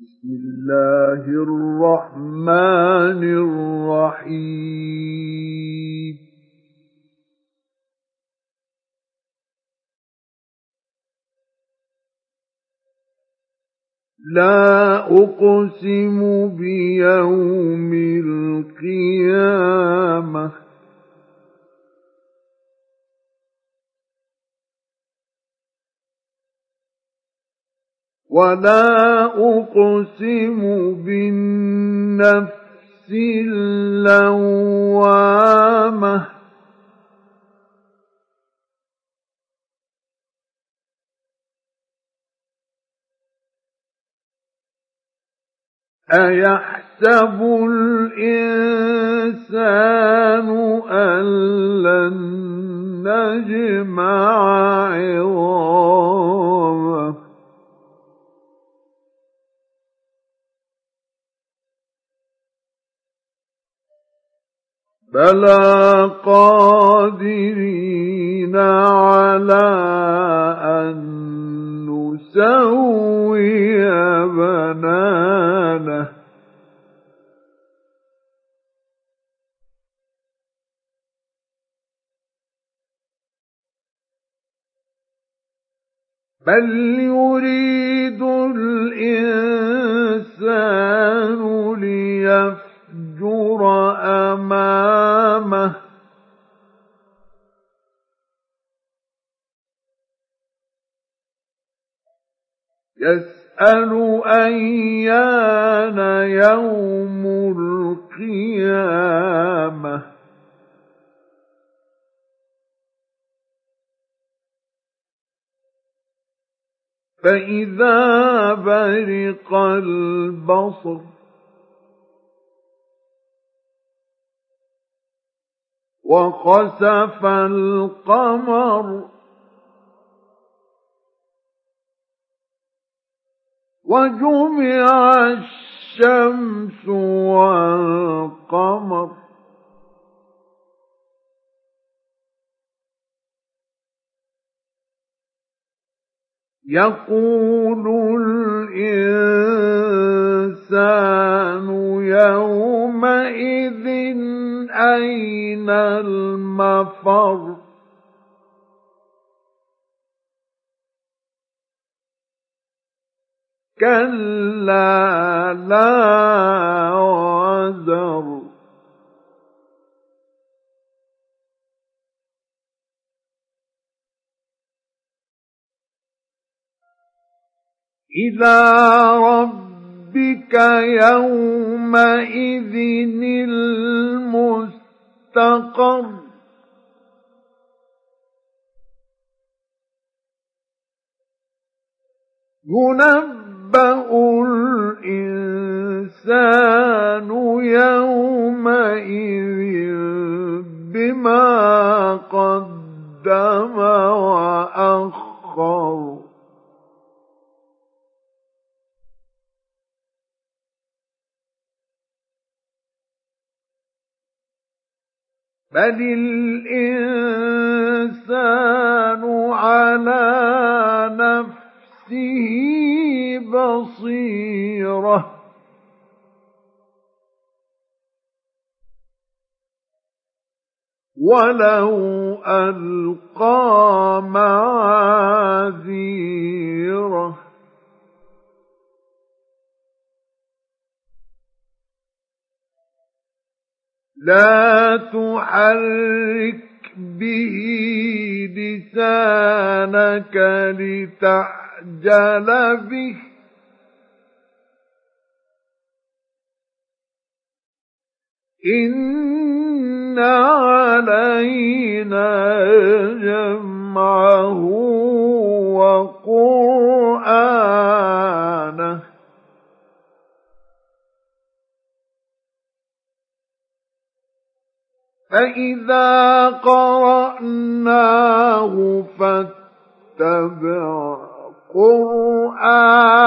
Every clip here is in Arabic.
بسم الله الرحمن الرحيم. لا أقسم بيوم ولا أقسم بالنفس اللوامة أيحسب الإنسان أن لن نجمع عظامه بلى قادرين على أن نسوي بنانه بل يريد الإنسان ليفجر يسأل أيان يوم القيامة. فإذا برق البصر وخسف القمر وجمع الشمس والقمر. يقول الإنسان يومئذ أين المفر؟ كلا لا وزر. إلى ربك يومئذ المستقر. ينبأ الإنسان يومئذ بما قدم وأخر. بل الإنسان على نفسه بصيرة. ولو ألقى معاذيره. لا تحرك به لسانك لتعجل به. إن علينا جمعه وقرآنه فإذا قرأناه فاتبع قرآنه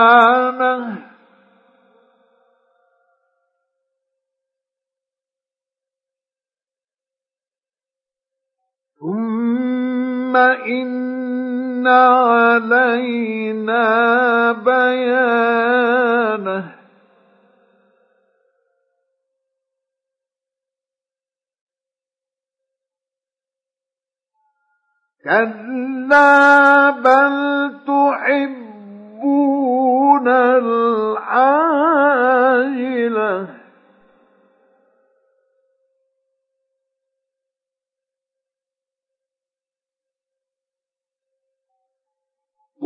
ثم إن علينا بيانه كلا بل تحبون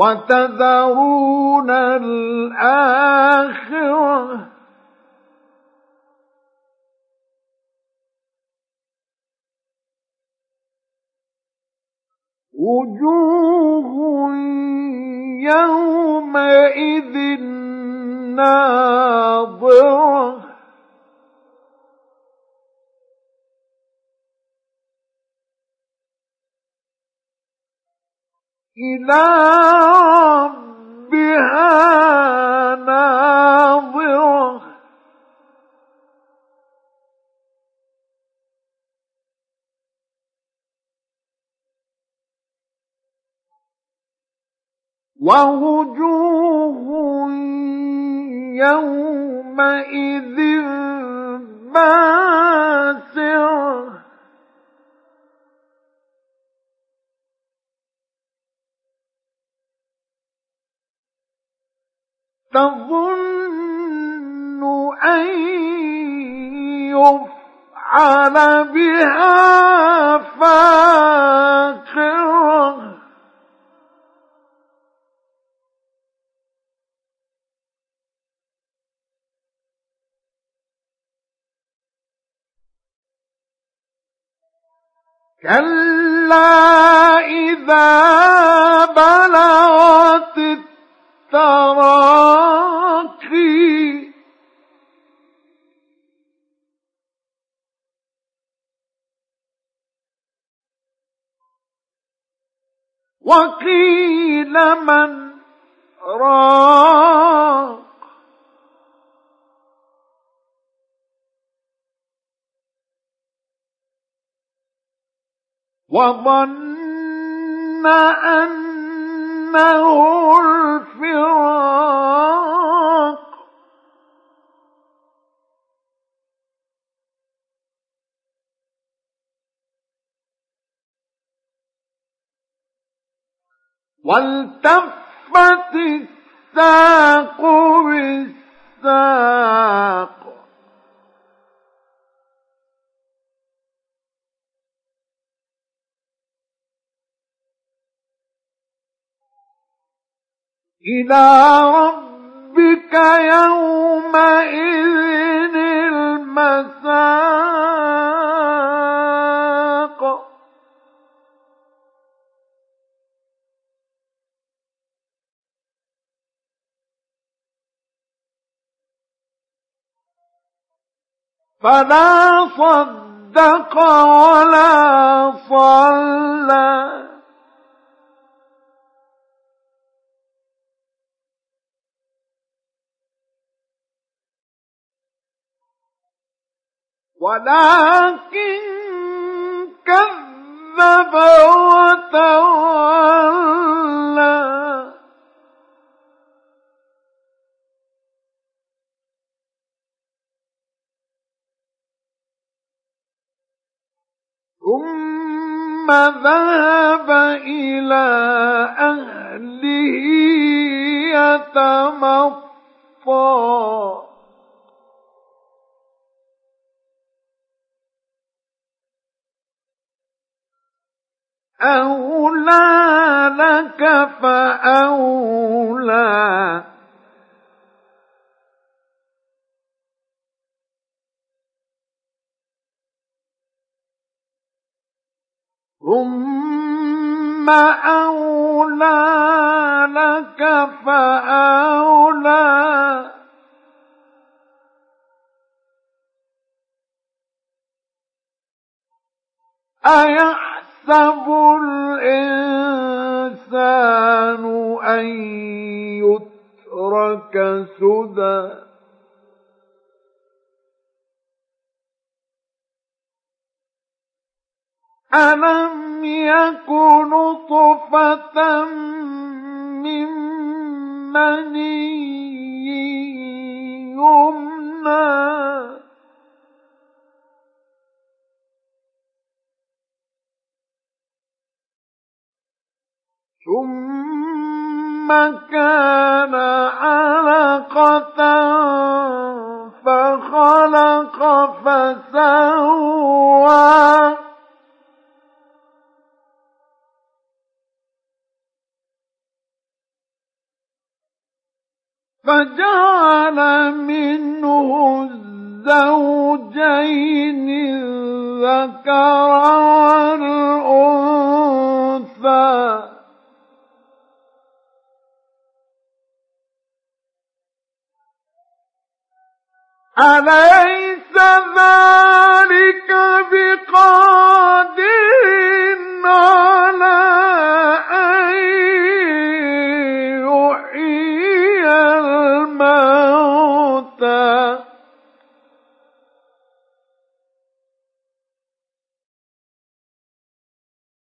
وتذرون الآخرة. وجوه يومئذ ناظرة. إلى ربها ناظرة. ووجوه يومئذ باسرة. تظن أن يفعل بها فاقرة. كلا إذا بلغت التراقي وقيل من راق. وظن أن إنه الفراق. والتفت الساق بالساق. إلى ربك يومئذ فلا صدق ولا صلى. ولكن كذب وتولى. ثم ذهب إلى أهله يتمطى. أولى لك فأولى. ثم أولى لك فأولى أيحسن يحسب الإنسان أن يترك سدى ألم يكن طفة من مني يمنى؟ ثم كان علقة فخلق فسوى. فجعل منه الزوجين الذكر والأنثى. أليس